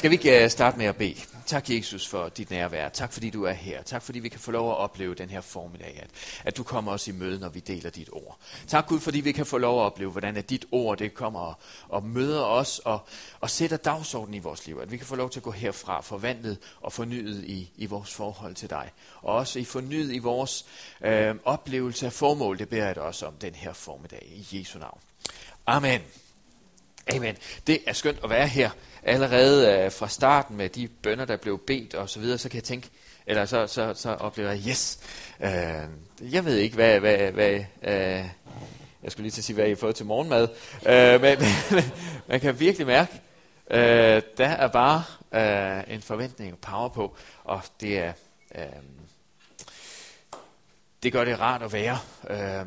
Skal vi ikke øh, starte med at bede? Tak, Jesus, for dit nærvær. Tak, fordi du er her. Tak, fordi vi kan få lov at opleve den her formiddag, at, at du kommer os i møde, når vi deler dit ord. Tak, Gud, fordi vi kan få lov at opleve, hvordan at dit ord det kommer og, og møder os og, og sætter dagsordenen i vores liv. At vi kan få lov til at gå herfra forvandlet og fornyet i, i vores forhold til dig. Og også i fornyet i vores øh, oplevelse af formål. Det beder jeg dig også om den her formiddag i Jesu navn. Amen. Amen. Det er skønt at være her allerede øh, fra starten med de bønder, der blev bedt og så videre, så kan jeg tænke, eller så, så, så oplever jeg, yes, øh, jeg ved ikke, hvad, hvad, hvad øh, jeg skulle lige til at sige, hvad I har fået til morgenmad, øh, men, men man kan virkelig mærke, øh, der er bare øh, en forventning og power på, og det er, øh, det gør det rart at være. Øh,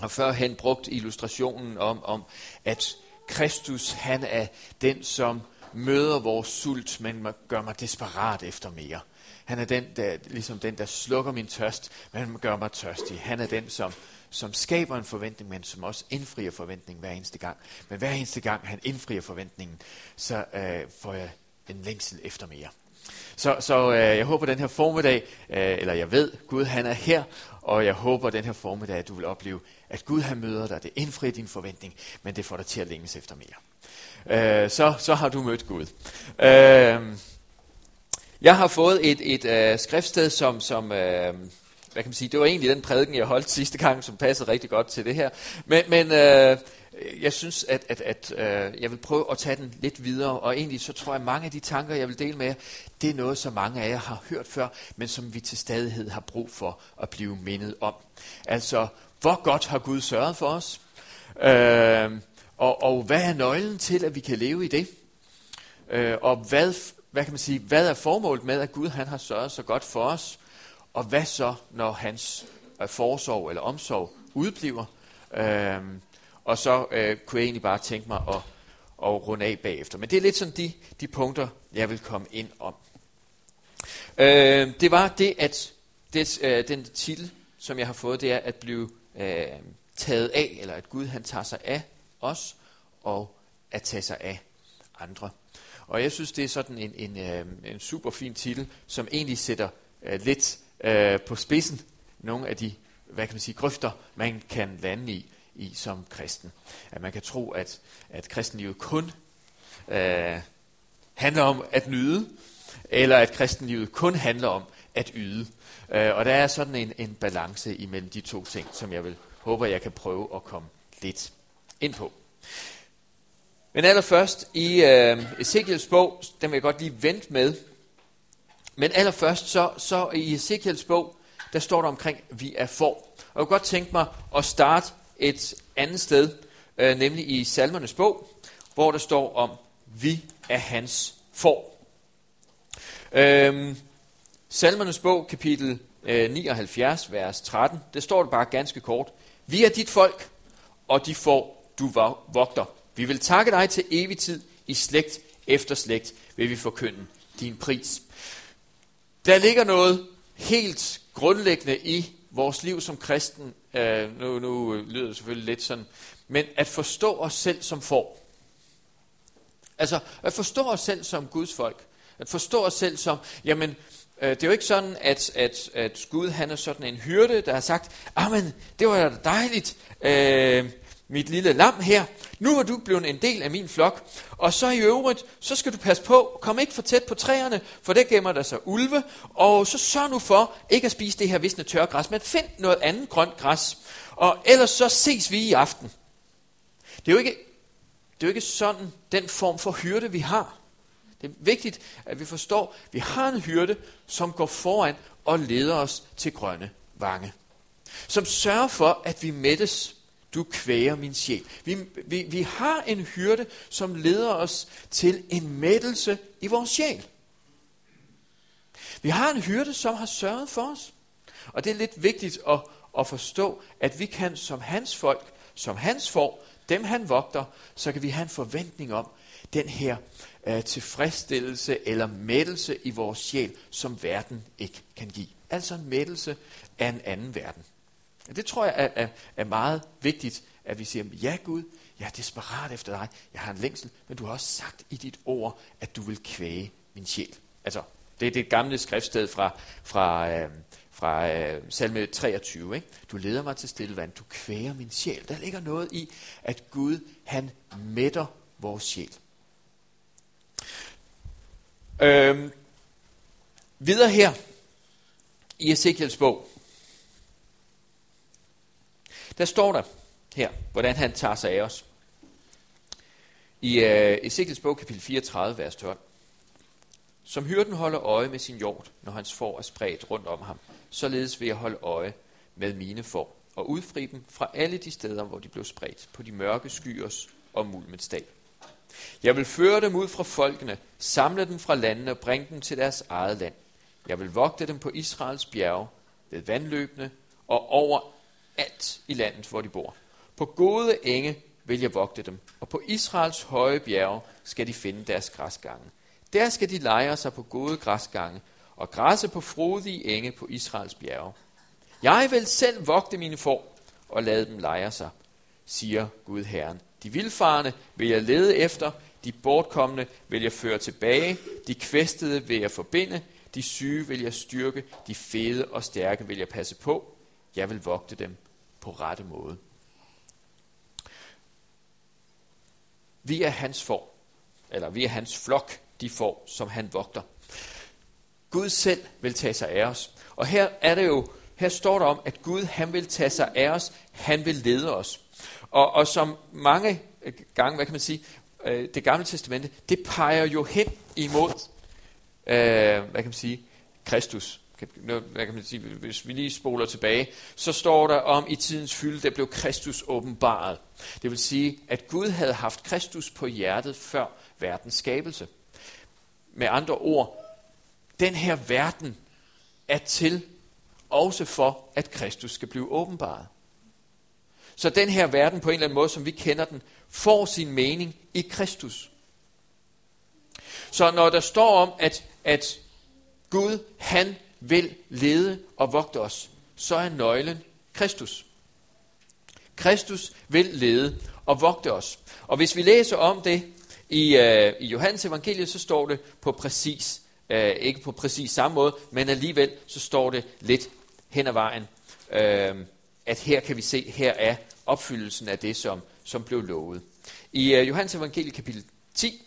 og førhen brugt illustrationen om, om at Kristus, han er den, som møder vores sult, men gør mig desperat efter mere. Han er den, der, ligesom den, der slukker min tørst, men gør mig tørstig. Han er den, som, som skaber en forventning, men som også indfrier forventningen hver eneste gang. Men hver eneste gang, han indfrier forventningen, så øh, får jeg en længsel efter mere. Så, så øh, jeg håber den her formiddag, øh, eller jeg ved, Gud han er her, og jeg håber den her formiddag, at du vil opleve, at Gud han møder dig. Det indfrier din forventning, men det får dig til at længes efter mere. Øh, så, så har du mødt Gud. Øh, jeg har fået et, et øh, skriftsted, som, som øh, hvad kan man sige, det var egentlig den prædiken, jeg holdt sidste gang, som passede rigtig godt til det her. Men, men øh, jeg synes, at, at, at øh, jeg vil prøve at tage den lidt videre, og egentlig så tror jeg, at mange af de tanker, jeg vil dele med jer, det er noget, som mange af jer har hørt før, men som vi til stadighed har brug for at blive mindet om. Altså, hvor godt har Gud sørget for os? Øh, og, og hvad er nøglen til, at vi kan leve i det? Øh, og hvad, hvad kan man sige, hvad er formålet med, at Gud han har sørget så godt for os? Og hvad så, når hans øh, forsorg eller omsorg udbliver? Øh, og så øh, kunne jeg egentlig bare tænke mig at, at runde af bagefter. Men det er lidt sådan de, de punkter, jeg vil komme ind om. Øh, det var det, at det, øh, den titel, som jeg har fået, det er at blive øh, taget af, eller at Gud han tager sig af os, og at tage sig af andre. Og jeg synes, det er sådan en, en, øh, en super fin titel, som egentlig sætter øh, lidt øh, på spidsen nogle af de hvad kan man sige, grøfter, man kan lande i i som kristen. At man kan tro, at, at kristenlivet kun øh, handler om at nyde, eller at kristenlivet kun handler om at yde. Øh, og der er sådan en, en balance imellem de to ting, som jeg vil håber, jeg kan prøve at komme lidt ind på. Men allerførst i øh, Ezekiels bog, den vil jeg godt lige vente med. Men allerførst så, så i Ezekiels bog, der står der omkring, vi er for. Og jeg kunne godt tænke mig at starte et andet sted, øh, nemlig i Salmernes bog, hvor der står om, vi er hans for. Øhm, Salmernes bog, kapitel øh, 79, vers 13, det står det bare ganske kort. Vi er dit folk, og de får du vogter. Vi vil takke dig til evig tid, i slægt efter slægt vil vi forkynde din pris. Der ligger noget helt grundlæggende i vores liv som kristen, øh, nu, nu lyder det selvfølgelig lidt sådan, men at forstå os selv som får. Altså at forstå os selv som Guds folk. At forstå os selv som, jamen, øh, det er jo ikke sådan, at, at, at Gud han er sådan en hyrde, der har sagt, ah, men det var da dejligt, øh, mit lille lam her. Nu er du blevet en del af min flok. Og så i øvrigt, så skal du passe på, kom ikke for tæt på træerne, for der gemmer der sig ulve. Og så sørg nu for ikke at spise det her visne tørre græs, men find noget andet grønt græs. Og ellers så ses vi i aften. Det er jo ikke, det er jo ikke sådan den form for hyrde, vi har. Det er vigtigt, at vi forstår, at vi har en hyrde, som går foran og leder os til grønne vange. Som sørger for, at vi mættes du kvæger min sjæl. Vi, vi, vi har en hyrde, som leder os til en mættelse i vores sjæl. Vi har en hyrde, som har sørget for os. Og det er lidt vigtigt at, at forstå, at vi kan som hans folk, som hans får, dem han vogter, så kan vi have en forventning om den her øh, tilfredsstillelse eller mættelse i vores sjæl, som verden ikke kan give. Altså en mættelse af en anden verden. Det tror jeg er, er, er meget vigtigt, at vi siger, ja Gud, jeg er desperat efter dig, jeg har en længsel, men du har også sagt i dit ord, at du vil kvæge min sjæl. Altså, det er det gamle skriftsted fra, fra, øh, fra øh, salme 23. Ikke? Du leder mig til stille vand, du kvæger min sjæl. Der ligger noget i, at Gud, han mætter vores sjæl. Øhm, videre her i Ezekiels bog, der står der her, hvordan han tager sig af os. I øh, uh, Ezekiels bog, kapitel 34, vers 12. Som hyrden holder øje med sin hjort, når hans får er spredt rundt om ham, således vil jeg holde øje med mine får, og udfri dem fra alle de steder, hvor de blev spredt, på de mørke skyers og mulmets dag. Jeg vil føre dem ud fra folkene, samle dem fra landene og bringe dem til deres eget land. Jeg vil vogte dem på Israels bjerge, ved vandløbene og over alt i landet, hvor de bor. På gode enge vil jeg vogte dem, og på Israels høje bjerge skal de finde deres græsgange. Der skal de lejre sig på gode græsgange og græsse på frodige enge på Israels bjerge. Jeg vil selv vogte mine får og lade dem lejre sig, siger Gud Herren. De vilfarne vil jeg lede efter, de bortkommende vil jeg føre tilbage, de kvæstede vil jeg forbinde, de syge vil jeg styrke, de fede og stærke vil jeg passe på. Jeg vil vogte dem på rette måde. Vi er hans får, eller vi er hans flok, de får, som han vogter. Gud selv vil tage sig af os. Og her er det jo, her står der om, at Gud han vil tage sig af os, han vil lede os. Og, og som mange øh, gange, hvad kan man sige, øh, det gamle testamente, det peger jo hen imod, øh, hvad kan man sige, Kristus. Hvad kan man sige, hvis vi lige spoler tilbage, så står der om i tidens fylde, der blev Kristus åbenbaret. Det vil sige, at Gud havde haft Kristus på hjertet før verdens skabelse. Med andre ord, den her verden er til også for, at Kristus skal blive åbenbaret. Så den her verden på en eller anden måde, som vi kender den, får sin mening i Kristus. Så når der står om, at, at Gud, han vil lede og vogte os, så er nøglen Kristus. Kristus vil lede og vogte os. Og hvis vi læser om det i, øh, i Johannes evangeliet, så står det på præcis, øh, ikke på præcis samme måde, men alligevel så står det lidt hen ad vejen, øh, at her kan vi se, her er opfyldelsen af det, som, som blev lovet. I øh, Johannes evangeliet kapitel 10,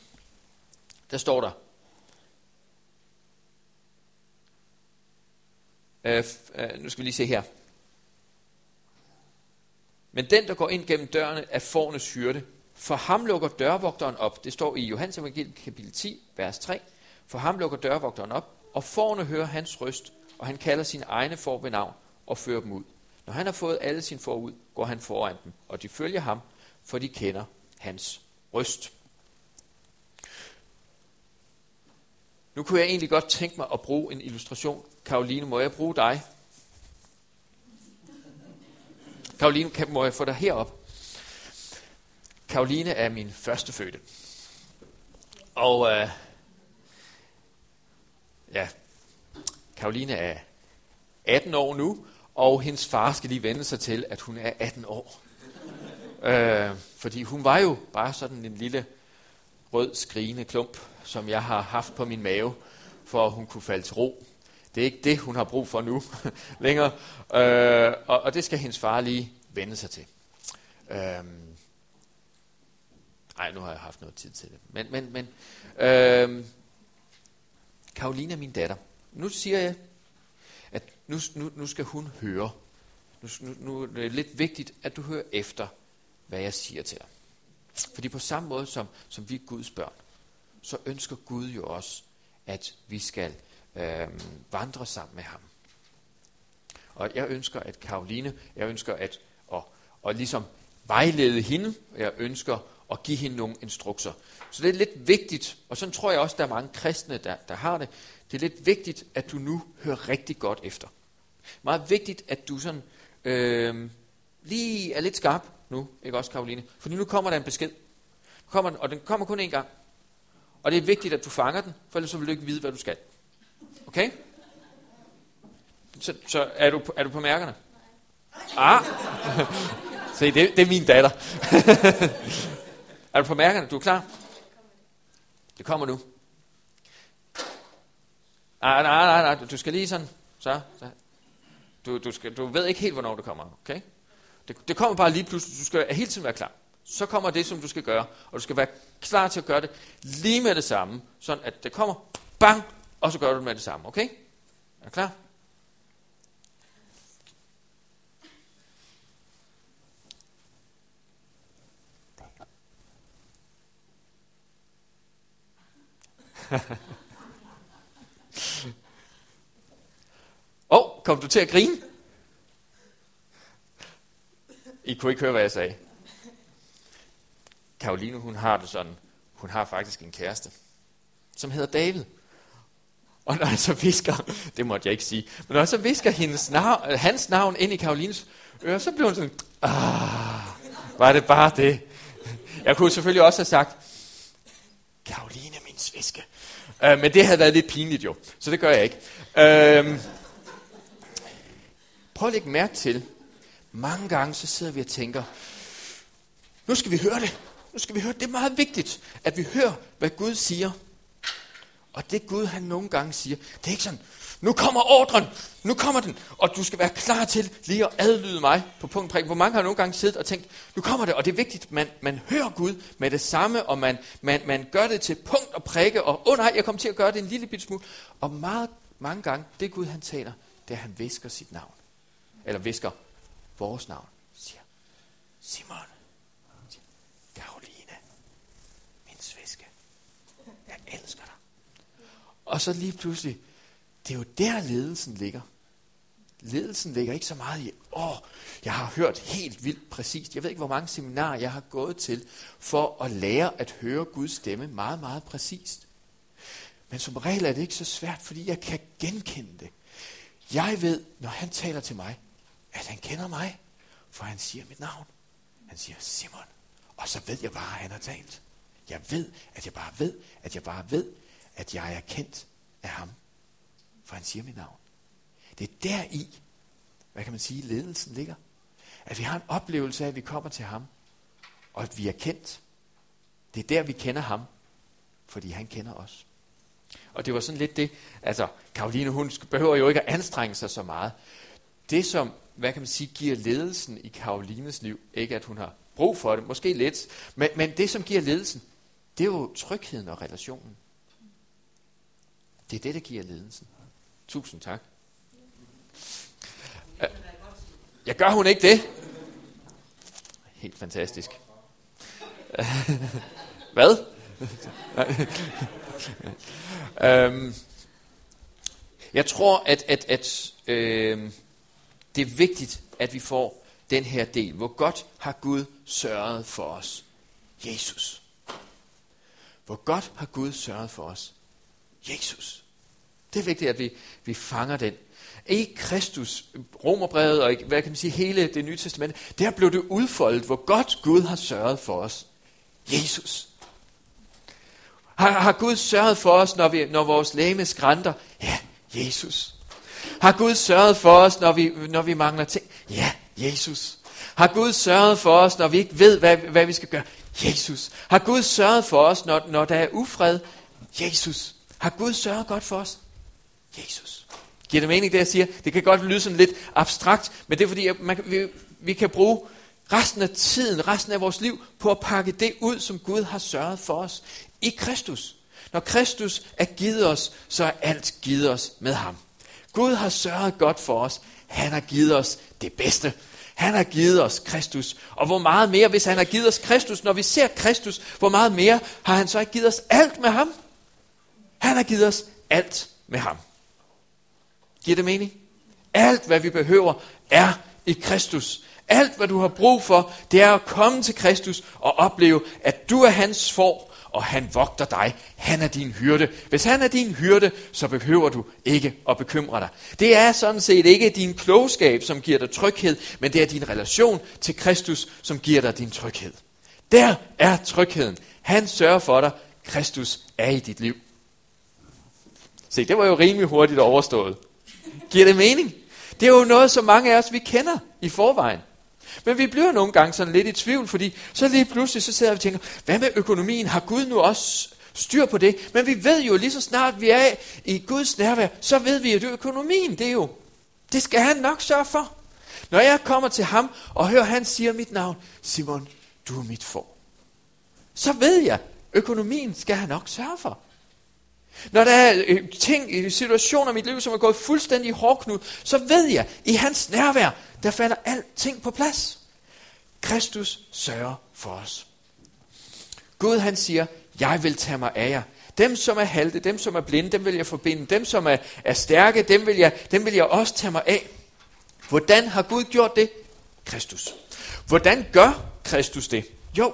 der står der, Øh, øh, nu skal vi lige se her, men den, der går ind gennem dørene, er fornes hyrde. For ham lukker dørvogteren op. Det står i Johannes evangeliet kapitel 10, vers 3. For ham lukker dørvogteren op, og forne hører hans røst, og han kalder sine egne for ved navn og fører dem ud. Når han har fået alle sine for ud, går han foran dem, og de følger ham, for de kender hans røst. Nu kunne jeg egentlig godt tænke mig at bruge en illustration. Karoline, må jeg bruge dig? Karoline, må jeg få dig herop? Karoline er min første fødte. Og øh, ja, Karoline er 18 år nu, og hendes far skal lige vende sig til, at hun er 18 år. øh, fordi hun var jo bare sådan en lille rød skrigende klump, som jeg har haft på min mave, for at hun kunne falde til ro. Det er ikke det, hun har brug for nu længere. Øh, og, og det skal hendes far lige vende sig til. Øh, Nej, nu har jeg haft noget tid til det. Men, men, men øh, Karoline er min datter. Nu siger jeg, at nu, nu, nu skal hun høre. Nu, nu, nu er det lidt vigtigt, at du hører efter, hvad jeg siger til dig. Fordi på samme måde som, som vi er Guds børn, så ønsker Gud jo også, at vi skal øh, vandre sammen med ham. Og jeg ønsker, at Karoline, jeg ønsker at, at, at ligesom vejlede hende, jeg ønsker at give hende nogle instrukser. Så det er lidt vigtigt, og sådan tror jeg også, der er mange kristne, der, der har det. Det er lidt vigtigt, at du nu hører rigtig godt efter. Meget vigtigt, at du sådan øh, lige er lidt skarp nu, ikke også Karoline? Fordi nu kommer der en besked. Kommer den, og den kommer kun én gang. Og det er vigtigt, at du fanger den, for ellers så vil du ikke vide, hvad du skal. Okay? Så, så er, du, er du på mærkerne? Ah! Se, det, det er min datter. er du på mærkerne? Du er klar? Det kommer nu. Nej, nej, nej, nej. Du skal lige sådan. Så, så. Du, du, skal, du ved ikke helt, hvornår det kommer. Okay? Det, det kommer bare lige pludselig. Du skal hele tiden være klar. Så kommer det, som du skal gøre. Og du skal være klar til at gøre det lige med det samme. Sådan at det kommer. Bang! Og så gør du det med det samme. Okay? Er du klar? Åh, oh, kom du til at grine? I kunne ikke høre, hvad jeg sagde. Karoline, hun har det sådan. Hun har faktisk en kæreste, som hedder David. Og når jeg så visker, det måtte jeg ikke sige, men når jeg så visker hendes navn, øh, hans navn ind i Karolines øre, så bliver hun sådan, ah, var det bare det? Jeg kunne selvfølgelig også have sagt, Karoline, min sviske. Øh, men det havde været lidt pinligt jo, så det gør jeg ikke. Øh, prøv at lægge mærke til, mange gange så sidder vi og tænker, nu skal vi høre det. Nu skal vi høre det. Det er meget vigtigt, at vi hører, hvad Gud siger. Og det Gud, han nogle gange siger, det er ikke sådan, nu kommer ordren, nu kommer den, og du skal være klar til lige at adlyde mig på punkt prik. Hvor mange har nogle gange siddet og tænkt, nu kommer det, og det er vigtigt, man, man hører Gud med det samme, og man, man, man gør det til punkt og prikke, og åh oh, nej, jeg kommer til at gøre det en lille bit smule. Og meget, mange gange, det Gud han taler, det er, at han visker sit navn. Eller visker vores navn. Siger, Simon, siger, Karoline, min sviske, jeg elsker dig. Og så lige pludselig, det er jo der ledelsen ligger. Ledelsen ligger ikke så meget i, åh, jeg har hørt helt vildt præcist. Jeg ved ikke, hvor mange seminarer jeg har gået til for at lære at høre Guds stemme meget, meget præcist. Men som regel er det ikke så svært, fordi jeg kan genkende det. Jeg ved, når han taler til mig, at han kender mig, for han siger mit navn. Han siger Simon. Og så ved jeg bare, at han har talt. Jeg ved, at jeg bare ved, at jeg bare ved, at jeg er kendt af ham. For han siger mit navn. Det er der i, hvad kan man sige, ledelsen ligger. At vi har en oplevelse af, at vi kommer til ham, og at vi er kendt. Det er der, vi kender ham, fordi han kender os. Og det var sådan lidt det, altså Karoline, hun behøver jo ikke at anstrenge sig så meget. Det, som, hvad kan man sige, giver ledelsen i Karolines liv, ikke at hun har brug for det, måske lidt, men, men det, som giver ledelsen, det er jo trygheden og relationen. Det er det, der giver ledelsen. Tusind tak. Jeg gør hun ikke det? Helt fantastisk. Hvad? øhm, jeg tror, at, at, at øhm, det er vigtigt, at vi får den her del. Hvor godt har Gud sørget for os? Jesus. Hvor godt har Gud sørget for os? Jesus. Det er vigtigt, at vi, vi fanger den. I Kristus, Romerbrevet og hvad kan man sige, hele det nye testament, der blev det udfoldet, hvor godt Gud har sørget for os. Jesus. Har, har Gud sørget for os, når, vi, når vores læme skrænter? Ja, Jesus. Har Gud sørget for os, når vi, når vi mangler ting? Ja, Jesus. Har Gud sørget for os, når vi ikke ved, hvad, hvad vi skal gøre? Jesus. Har Gud sørget for os, når, når der er ufred? Jesus. Har Gud sørget godt for os? Jesus. Giver det mening, det jeg siger? Det kan godt lyde sådan lidt abstrakt, men det er fordi, at man, vi, vi kan bruge resten af tiden, resten af vores liv, på at pakke det ud, som Gud har sørget for os i Kristus. Når Kristus er givet os, så er alt givet os med ham. Gud har sørget godt for os. Han har givet os det bedste. Han har givet os Kristus. Og hvor meget mere, hvis han har givet os Kristus, når vi ser Kristus, hvor meget mere har han så ikke givet os alt med ham? Han har givet os alt med ham. Giver det mening? Alt, hvad vi behøver, er i Kristus. Alt, hvad du har brug for, det er at komme til Kristus og opleve, at du er hans for, og han vogter dig. Han er din hyrde. Hvis han er din hyrde, så behøver du ikke at bekymre dig. Det er sådan set ikke din klogskab, som giver dig tryghed, men det er din relation til Kristus, som giver dig din tryghed. Der er trygheden. Han sørger for dig. Kristus er i dit liv. Se, det var jo rimelig hurtigt overstået. Giver det mening? Det er jo noget, som mange af os vi kender i forvejen. Men vi bliver nogle gange sådan lidt i tvivl, fordi så lige pludselig så sidder vi og tænker, hvad med økonomien? Har Gud nu også styr på det? Men vi ved jo lige så snart vi er i Guds nærvær, så ved vi, at økonomien, det er jo, det skal han nok sørge for. Når jeg kommer til ham og hører, han siger mit navn, Simon, du er mit for. Så ved jeg, økonomien skal han nok sørge for. Når der er øh, ting i situationer i mit liv, som er gået fuldstændig hårdknud, så ved jeg, i hans nærvær, der falder alting på plads. Kristus sørger for os. Gud han siger, jeg vil tage mig af jer. Dem, som er halte, dem, som er blinde, dem vil jeg forbinde. Dem, som er, er stærke, dem vil, jeg, dem vil jeg også tage mig af. Hvordan har Gud gjort det? Kristus. Hvordan gør Kristus det? Jo,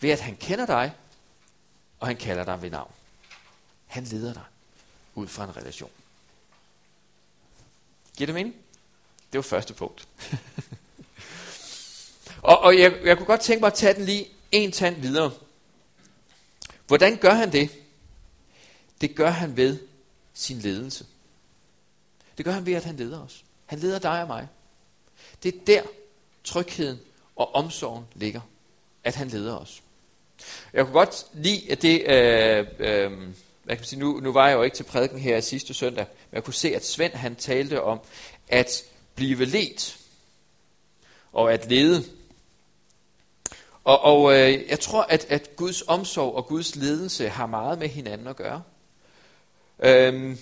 ved at han kender dig, og han kalder dig ved navn. Han leder dig ud fra en relation. Giver det mening? Det var første punkt. og og jeg, jeg kunne godt tænke mig at tage den lige en tand videre. Hvordan gør han det? Det gør han ved sin ledelse. Det gør han ved, at han leder os. Han leder dig og mig. Det er der trygheden og omsorgen ligger. At han leder os. Jeg kunne godt lide, at det, øh, øh, hvad kan man sige, nu, nu var jeg jo ikke til prædiken her sidste søndag, men jeg kunne se, at Svend han talte om at blive ledt og at lede. Og, og øh, jeg tror, at, at Guds omsorg og Guds ledelse har meget med hinanden at gøre. Øhm,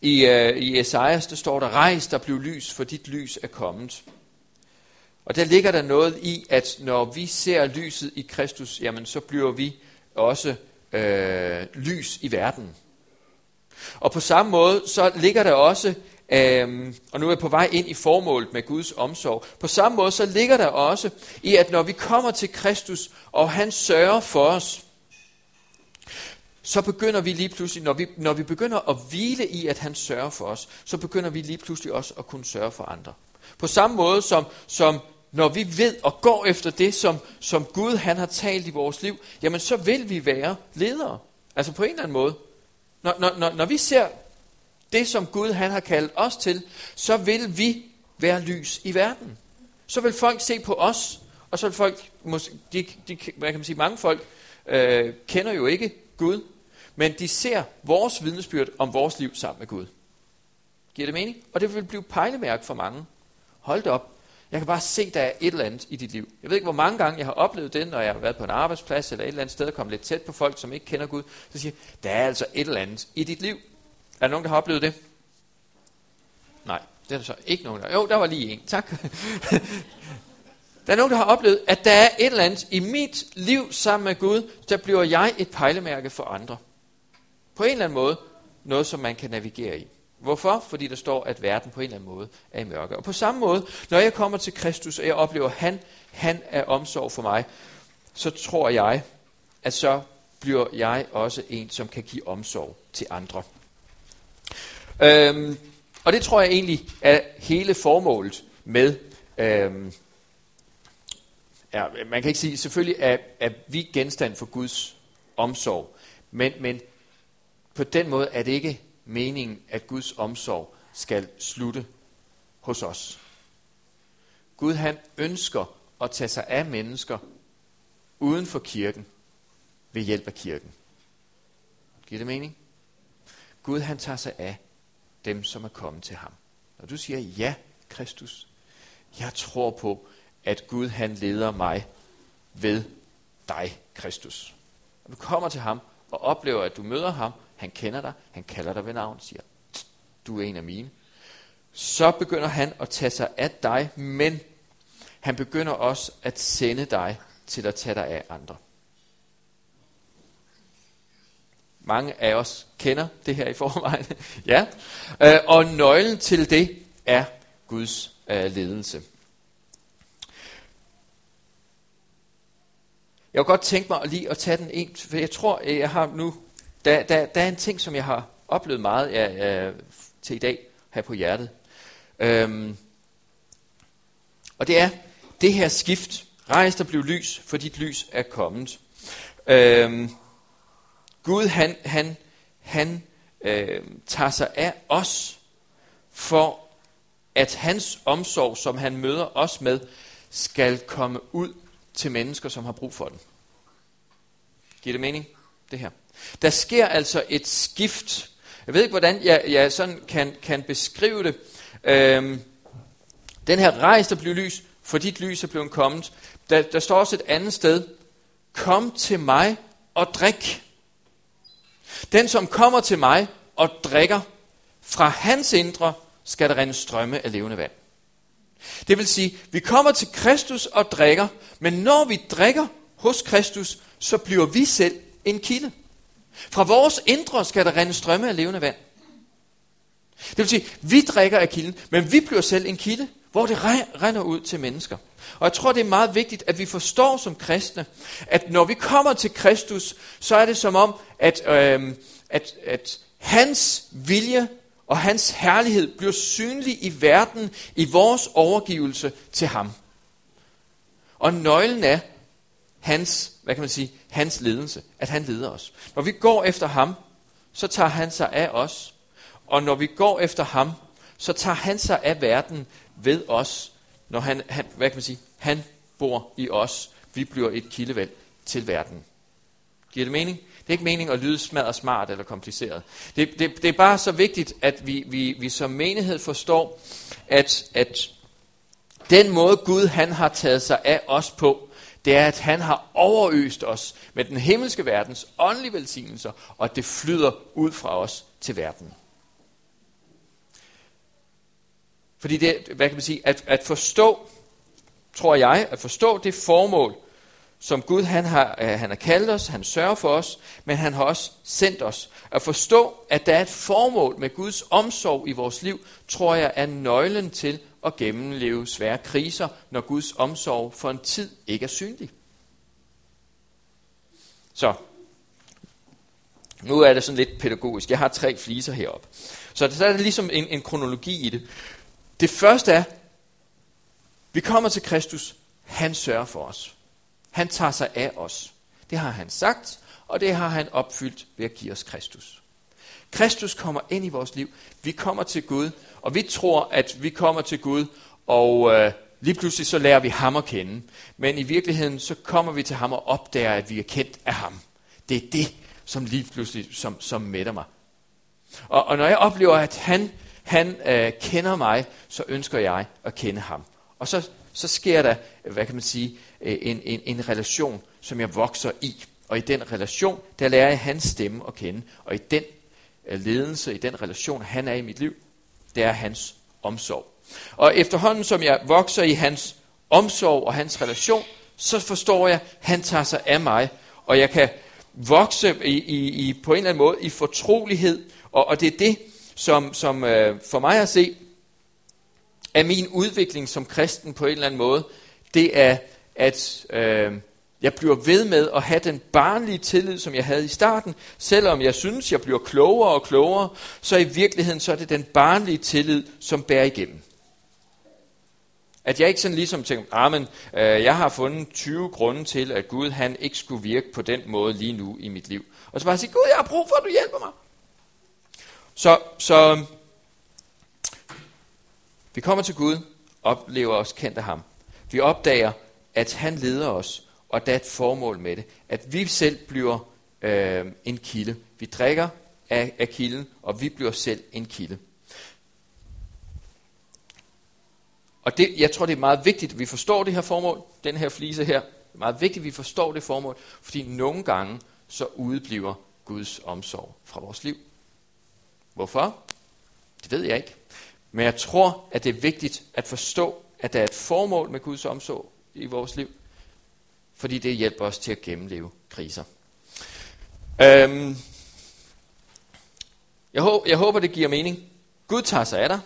i, øh, I Esajas, der står der, rejs der blev lys, for dit lys er kommet. Og der ligger der noget i, at når vi ser lyset i Kristus, jamen så bliver vi også øh, lys i verden. Og på samme måde, så ligger der også, Øhm, og nu er jeg på vej ind i formålet med Guds omsorg, på samme måde, så ligger der også i, at når vi kommer til Kristus, og han sørger for os, så begynder vi lige pludselig, når vi, når vi begynder at hvile i, at han sørger for os, så begynder vi lige pludselig også at kunne sørge for andre. På samme måde som, som når vi ved og går efter det, som, som Gud han har talt i vores liv, jamen så vil vi være ledere. Altså på en eller anden måde. Når, når, når, når vi ser det, som Gud han har kaldt os til, så vil vi være lys i verden. Så vil folk se på os, og så vil folk, de, de, hvad kan man sige, mange folk øh, kender jo ikke Gud, men de ser vores vidnesbyrd om vores liv sammen med Gud. Giver det mening? Og det vil blive pejlemærke for mange. Hold det op. Jeg kan bare se, der er et eller andet i dit liv. Jeg ved ikke, hvor mange gange jeg har oplevet det, når jeg har været på en arbejdsplads eller et eller andet sted og kommet lidt tæt på folk, som ikke kender Gud. Så siger jeg, der er altså et eller andet i dit liv. Er der nogen, der har oplevet det? Nej, det er der så ikke nogen, der Jo, der var lige en. Tak. der er nogen, der har oplevet, at der er et eller andet i mit liv sammen med Gud, der bliver jeg et pejlemærke for andre. På en eller anden måde, noget som man kan navigere i. Hvorfor? Fordi der står, at verden på en eller anden måde er i mørke. Og på samme måde, når jeg kommer til Kristus, og jeg oplever, at han, han er omsorg for mig, så tror jeg, at så bliver jeg også en, som kan give omsorg til andre. Øhm, og det tror jeg egentlig er hele formålet med, øhm, ja, man kan ikke sige, selvfølgelig er, er vi genstand for Guds omsorg, men, men på den måde er det ikke meningen, at Guds omsorg skal slutte hos os. Gud han ønsker at tage sig af mennesker uden for kirken ved hjælp af kirken. Giver det mening? Gud han tager sig af dem, som er kommet til ham. Når du siger, ja, Kristus, jeg tror på, at Gud han leder mig ved dig, Kristus. Når du kommer til ham og oplever, at du møder ham, han kender dig, han kalder dig ved navn, siger, du er en af mine. Så begynder han at tage sig af dig, men han begynder også at sende dig til at tage dig af andre. Mange af os kender det her i forvejen. ja. Øh, og nøglen til det er Guds øh, ledelse. Jeg kunne godt tænke mig lige at tage den en, for jeg tror, øh, jeg har nu der, der, der er en ting, som jeg har oplevet meget ja, til i dag her på hjertet. Øhm, og det er det her skift. Rejs der blev lys, for dit lys er kommet. Øhm, Gud han, han, han øh, tager sig af os for at hans omsorg, som han møder os med, skal komme ud til mennesker, som har brug for den. Giver det mening? Det her. Der sker altså et skift. Jeg ved ikke, hvordan jeg, jeg sådan kan, kan beskrive det. Øhm, den her rejs, der blev lys, for dit lys er blevet kommet. Der, der står også et andet sted. Kom til mig og drik. Den, som kommer til mig og drikker, fra hans indre skal der rende strømme af levende vand. Det vil sige, vi kommer til Kristus og drikker, men når vi drikker hos Kristus, så bliver vi selv en kilde. Fra vores indre skal der rende strømme af levende vand. Det vil sige, vi drikker af kilden, men vi bliver selv en kilde, hvor det regner ud til mennesker. Og jeg tror, det er meget vigtigt, at vi forstår som kristne, at når vi kommer til Kristus, så er det som om, at, øh, at, at hans vilje og hans herlighed bliver synlig i verden i vores overgivelse til ham. Og nøglen er hans, hvad kan man sige, hans ledelse, at han leder os. Når vi går efter ham, så tager han sig af os. Og når vi går efter ham, så tager han sig af verden ved os, når han, han hvad kan man sige, han bor i os. Vi bliver et kildevæld til verden. Giver det mening? Det er ikke meningen at lyde smadret smart eller kompliceret. Det, det, det er bare så vigtigt, at vi, vi, vi som menighed forstår, at, at den måde Gud han har taget sig af os på, det er, at han har overøst os med den himmelske verdens åndelige velsignelser, og at det flyder ud fra os til verden. Fordi det, hvad kan man sige, at, at forstå, tror jeg, at forstå det formål, som Gud han har, øh, han har kaldt os, han sørger for os, men han har også sendt os. At forstå, at der er et formål med Guds omsorg i vores liv, tror jeg er nøglen til at gennemleve svære kriser, når Guds omsorg for en tid ikke er synlig. Så, nu er det sådan lidt pædagogisk. Jeg har tre fliser heroppe. Så der er ligesom en, en kronologi i det. Det første er, vi kommer til Kristus, han sørger for os. Han tager sig af os. Det har han sagt, og det har han opfyldt ved at give os Kristus. Kristus kommer ind i vores liv. Vi kommer til Gud, og vi tror, at vi kommer til Gud, og øh, lige pludselig så lærer vi ham at kende. Men i virkeligheden så kommer vi til ham og opdager, at vi er kendt af ham. Det er det, som lige pludselig som, som mætter mig. Og, og når jeg oplever, at han, han øh, kender mig, så ønsker jeg at kende ham. Og så, så sker der, hvad kan man sige, øh, en, en, en relation, som jeg vokser i. Og i den relation, der lærer jeg hans stemme at kende. Og i den øh, ledelse, i den relation, han er i mit liv, det er hans omsorg. Og efterhånden, som jeg vokser i hans omsorg og hans relation, så forstår jeg, at han tager sig af mig. Og jeg kan vokse i, i, i, på en eller anden måde i fortrolighed. Og, og det er det, som, som øh, for mig at se, er min udvikling som kristen på en eller anden måde. Det er, at øh, jeg bliver ved med at have den barnlige tillid, som jeg havde i starten. Selvom jeg synes, jeg bliver klogere og klogere, så i virkeligheden så er det den barnlige tillid, som bærer igennem. At jeg ikke sådan ligesom tænker, ah, men, øh, jeg har fundet 20 grunde til, at Gud han ikke skulle virke på den måde lige nu i mit liv. Og så bare sige, Gud, jeg har brug for, at du hjælper mig. Så, så vi kommer til Gud, oplever os kendt af ham. Vi opdager, at han leder os, og der er et formål med det. At vi selv bliver øh, en kilde. Vi drikker af, af kilden, og vi bliver selv en kilde. Og det, jeg tror, det er meget vigtigt, at vi forstår det her formål, den her flise her. Det er meget vigtigt, at vi forstår det formål, fordi nogle gange så udebliver Guds omsorg fra vores liv. Hvorfor? Det ved jeg ikke. Men jeg tror, at det er vigtigt at forstå, at der er et formål med Guds omsorg i vores liv, fordi det hjælper os til at gennemleve kriser. Øhm, jeg, håber, jeg håber, det giver mening. Gud tager sig af dig,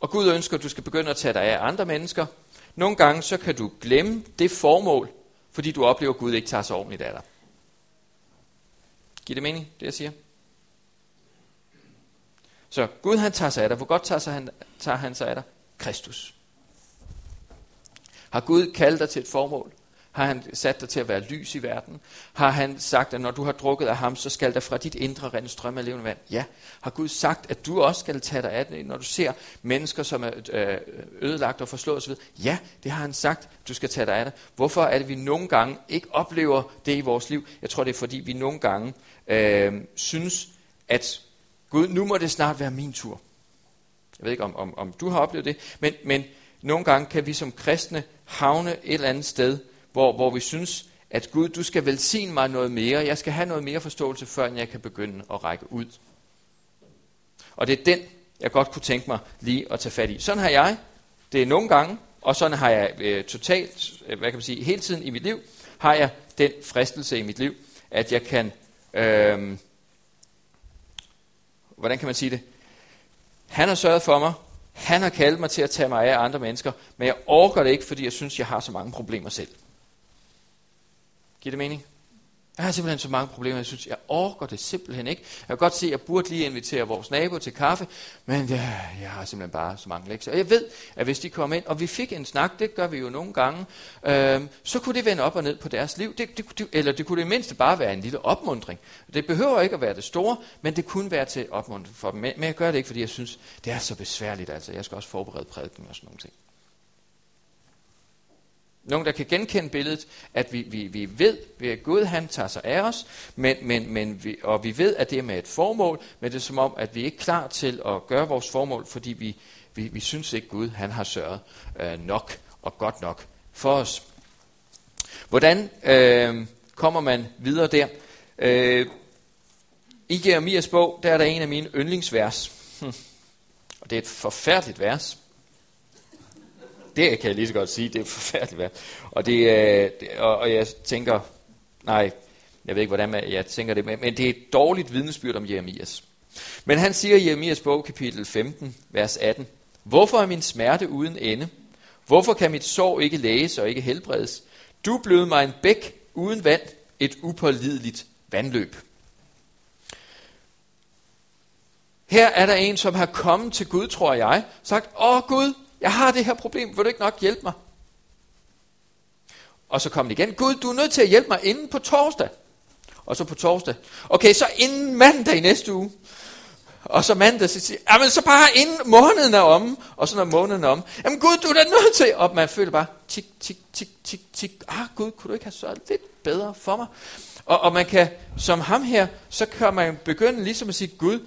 og Gud ønsker, at du skal begynde at tage dig af andre mennesker. Nogle gange så kan du glemme det formål, fordi du oplever, at Gud ikke tager sig ordentligt af dig. Giver det mening, det jeg siger? Så Gud han tager sig af dig. Hvor godt tager, sig han, tager han sig af dig? Kristus. Har Gud kaldt dig til et formål? Har han sat dig til at være lys i verden? Har han sagt, at når du har drukket af ham, så skal der fra dit indre rende strømme af levende vand? Ja. Har Gud sagt, at du også skal tage dig af det, når du ser mennesker, som er øh, øh, ødelagt og forslået osv.? Ja, det har han sagt, du skal tage dig af det. Hvorfor er det, vi nogle gange ikke oplever det i vores liv? Jeg tror, det er fordi, vi nogle gange øh, synes, at Gud, nu må det snart være min tur. Jeg ved ikke, om, om, om du har oplevet det, men, men nogle gange kan vi som kristne havne et eller andet sted, hvor, hvor vi synes, at Gud, du skal velsigne mig noget mere. Jeg skal have noget mere forståelse, før jeg kan begynde at række ud. Og det er den, jeg godt kunne tænke mig lige at tage fat i. Sådan har jeg. Det er nogle gange, og sådan har jeg øh, totalt, øh, hvad kan man sige, hele tiden i mit liv, har jeg den fristelse i mit liv, at jeg kan, øh, hvordan kan man sige det? Han har sørget for mig, han har kaldt mig til at tage mig af andre mennesker, men jeg orker det ikke, fordi jeg synes, jeg har så mange problemer selv. Giver det mening? Jeg har simpelthen så mange problemer, jeg synes, jeg orker det simpelthen ikke. Jeg kan godt se, at jeg burde lige invitere vores nabo til kaffe, men ja, jeg har simpelthen bare så mange lektier. Og jeg ved, at hvis de kommer ind, og vi fik en snak, det gør vi jo nogle gange, øh, så kunne det vende op og ned på deres liv. Det, det, det, eller det kunne det mindste bare være en lille opmundring. Det behøver ikke at være det store, men det kunne være til opmuntring for dem. Men jeg gør det ikke, fordi jeg synes, det er så besværligt. Altså, jeg skal også forberede prædiken og sådan nogle ting. Nogen, der kan genkende billedet, at vi, vi, vi ved, at Gud han tager sig af os, men, men, men vi, og vi ved, at det er med et formål, men det er som om, at vi ikke er klar til at gøre vores formål, fordi vi, vi, vi synes ikke, Gud han har sørget øh, nok og godt nok for os. Hvordan øh, kommer man videre der? Øh, I Jeremias bog, der er der en af mine yndlingsvers. Hm. Og det er et forfærdeligt vers det kan jeg lige så godt sige, det er forfærdeligt værd. Og, det, øh, og, og jeg tænker, nej, jeg ved ikke, hvordan man, jeg tænker det, men, men det er et dårligt vidnesbyrd om Jeremias. Men han siger i Jeremias bog, kapitel 15, vers 18, Hvorfor er min smerte uden ende? Hvorfor kan mit sår ikke læges og ikke helbredes? Du blev mig en bæk uden vand, et upålideligt vandløb. Her er der en, som har kommet til Gud, tror jeg, sagt, åh Gud, jeg har det her problem, vil du ikke nok hjælpe mig? Og så kom det igen, Gud, du er nødt til at hjælpe mig inden på torsdag. Og så på torsdag. Okay, så inden mandag i næste uge. Og så mandag, så siger jamen så bare inden måneden er om. Og så når måneden er om, jamen Gud, du er da nødt til. Og man føler bare, tik, tik, tik, tik, tik. Ah Gud, kunne du ikke have sørget lidt bedre for mig? Og, og man kan, som ham her, så kan man begynde ligesom at sige, Gud,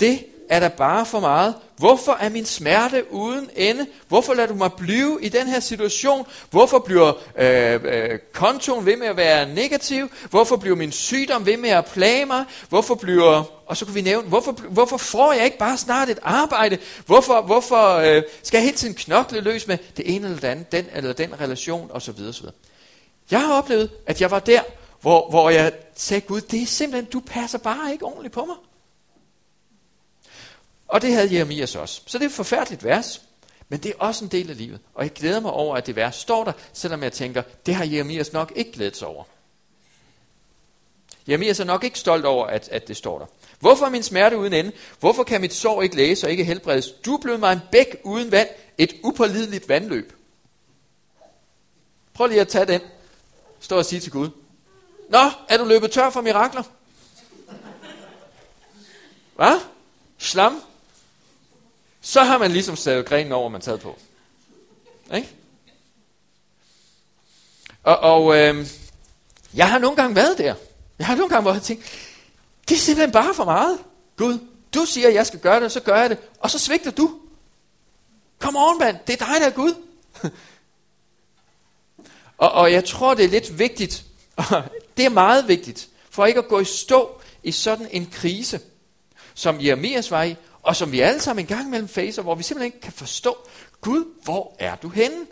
det er der bare for meget. Hvorfor er min smerte uden ende? Hvorfor lader du mig blive i den her situation? Hvorfor bliver øh, øh, kontoen ved med at være negativ? Hvorfor bliver min sygdom ved med at plage mig? Hvorfor bliver, og så kan vi nævne, hvorfor, hvorfor får jeg ikke bare snart et arbejde? Hvorfor, hvorfor øh, skal jeg hele tiden knokle løs med det ene eller det andet, den eller den relation osv. osv. Jeg har oplevet, at jeg var der, hvor, hvor jeg sagde, Gud, det er simpelthen, du passer bare ikke ordentligt på mig. Og det havde Jeremias også. Så det er et forfærdeligt vers, men det er også en del af livet. Og jeg glæder mig over, at det vers står der, selvom jeg tænker, det har Jeremias nok ikke glædet sig over. Jeremias er nok ikke stolt over, at, at det står der. Hvorfor er min smerte uden ende? Hvorfor kan mit sår ikke læse og ikke helbredes? Du blev mig en bæk uden vand, et upålideligt vandløb. Prøv lige at tage den. Stå og sige til Gud. Nå, er du løbet tør for mirakler? Hvad? Slam? Så har man ligesom stavet grenen over, man taget på. Ikke? Og, og øh, jeg har nogle gange været der. Jeg har nogle gange været tænkt, det er simpelthen bare for meget. Gud, du siger, at jeg skal gøre det, så gør jeg det. Og så svigter du. Kom on, mand. Det er dig, der er Gud. og, og jeg tror, det er lidt vigtigt. det er meget vigtigt. For ikke at gå i stå i sådan en krise, som Jeremias var i, og som vi alle sammen en gang imellem facer, hvor vi simpelthen ikke kan forstå, Gud, hvor er du henne?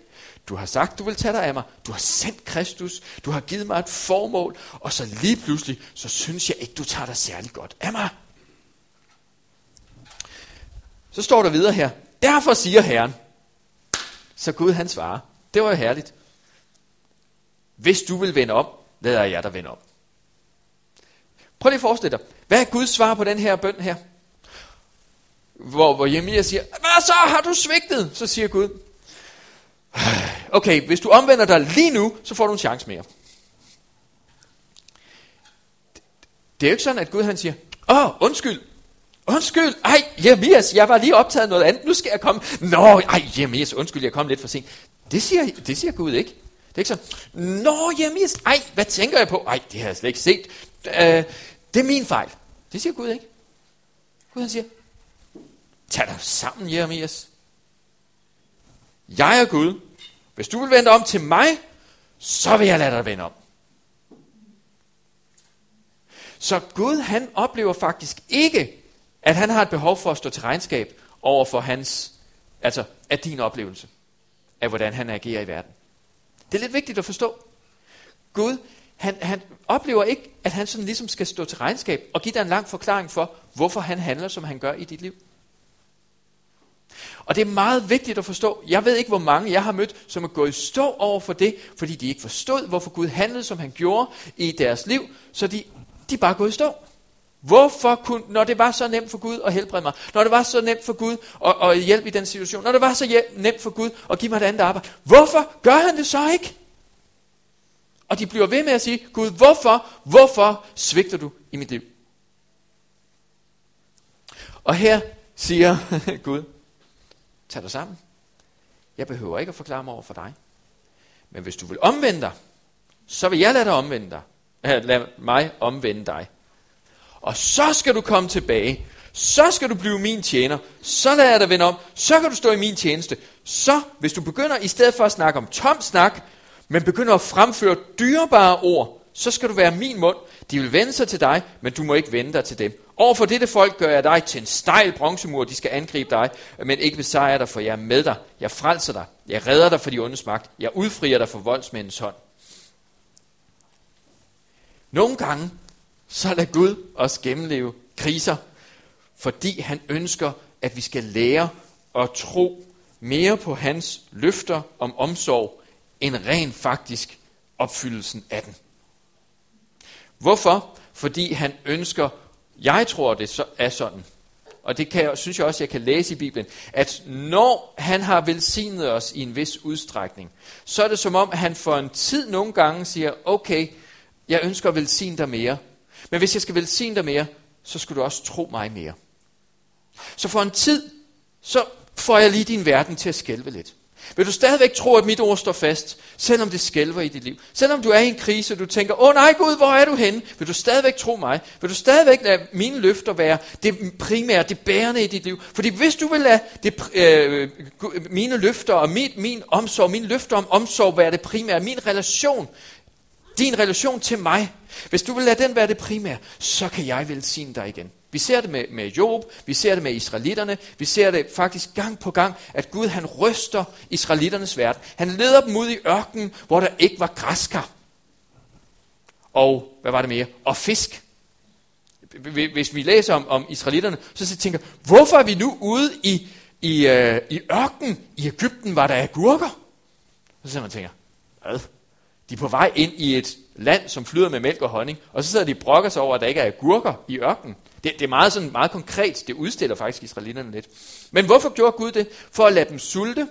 Du har sagt, du vil tage dig af mig. Du har sendt Kristus. Du har givet mig et formål. Og så lige pludselig, så synes jeg ikke, du tager dig særlig godt af mig. Så står der videre her. Derfor siger Herren. Så Gud han svarer. Det var jo herligt. Hvis du vil vende om, lader jeg dig vende om. Prøv lige at forestille dig. Hvad er Guds svar på den her bøn her? Hvor, hvor Jeremia siger, hvad så har du svigtet? Så siger Gud, okay, hvis du omvender dig lige nu, så får du en chance mere. Det er jo ikke sådan, at Gud han siger, åh, oh, undskyld, undskyld, ej, Jeremias, jeg var lige optaget noget andet, nu skal jeg komme. Nå, ej, Jeremias, undskyld, jeg kom lidt for sent. Det siger, det siger Gud ikke. Det er ikke sådan, nå, Jeremias, ej, hvad tænker jeg på? Ej, det har jeg slet ikke set. Øh, det er min fejl. Det siger Gud ikke. Gud han siger, tag dig sammen, Jeremias. Jeg er Gud. Hvis du vil vende om til mig, så vil jeg lade dig vende om. Så Gud han oplever faktisk ikke, at han har et behov for at stå til regnskab over for hans, altså af din oplevelse af, hvordan han agerer i verden. Det er lidt vigtigt at forstå. Gud, han, han oplever ikke, at han sådan ligesom skal stå til regnskab og give dig en lang forklaring for, hvorfor han handler, som han gør i dit liv. Og det er meget vigtigt at forstå. Jeg ved ikke, hvor mange jeg har mødt, som er gået i stå over for det, fordi de ikke forstod, hvorfor Gud handlede, som han gjorde i deres liv, så de, de bare gået i stå. Hvorfor kunne, når det var så nemt for Gud at helbrede mig, når det var så nemt for Gud at, at hjælpe i den situation, når det var så nemt for Gud at give mig et andet arbejde, hvorfor gør han det så ikke? Og de bliver ved med at sige, Gud, hvorfor, hvorfor svigter du i mit liv? Og her siger Gud, tag dig sammen. Jeg behøver ikke at forklare mig over for dig. Men hvis du vil omvende dig, så vil jeg lade dig omvende dig. Lad mig omvende dig. Og så skal du komme tilbage. Så skal du blive min tjener. Så lader jeg dig vende om. Så kan du stå i min tjeneste. Så, hvis du begynder i stedet for at snakke om tom snak, men begynder at fremføre dyrebare ord, så skal du være min mund. De vil vende sig til dig, men du må ikke vende dig til dem. Overfor dette folk gør jeg dig til en stejl bronzemur. De skal angribe dig, men ikke besejre dig, for jeg er med dig. Jeg frelser dig. Jeg redder dig for de ondes magt. Jeg udfrier dig for voldsmændens hånd. Nogle gange, så lader Gud os gennemleve kriser, fordi han ønsker, at vi skal lære at tro mere på hans løfter om omsorg, end rent faktisk opfyldelsen af den. Hvorfor? Fordi han ønsker, jeg tror det er sådan, og det kan jeg, synes jeg også, jeg kan læse i Bibelen, at når han har velsignet os i en vis udstrækning, så er det som om, han for en tid nogle gange siger, okay, jeg ønsker at velsigne dig mere, men hvis jeg skal velsigne dig mere, så skal du også tro mig mere. Så for en tid, så får jeg lige din verden til at skælve lidt. Vil du stadigvæk tro, at mit ord står fast, selvom det skælver i dit liv? Selvom du er i en krise, og du tænker, åh nej Gud, hvor er du henne? Vil du stadigvæk tro mig? Vil du stadigvæk lade mine løfter være det primære, det bærende i dit liv? Fordi hvis du vil lade det, øh, mine løfter og mit, min omsorg, mine løfter om omsorg være det primære, min relation, din relation til mig, hvis du vil lade den være det primære, så kan jeg velsigne dig igen. Vi ser det med, med Job, vi ser det med israelitterne, vi ser det faktisk gang på gang, at Gud han ryster israelitternes verden. Han leder dem ud i ørkenen, hvor der ikke var græskar. Og, hvad var det mere? Og fisk. Hvis vi læser om, om israelitterne, så tænker hvorfor er vi nu ude i, i, øh, i ørkenen? I Ægypten var der agurker. Så sidder man og tænker, hvad? De er på vej ind i et land, som flyder med mælk og honning, og så sidder de og brokker sig over, at der ikke er agurker i ørkenen. Det, det er meget, sådan, meget konkret. Det udstiller faktisk israelitterne lidt. Men hvorfor gjorde Gud det? For at lade dem sulte.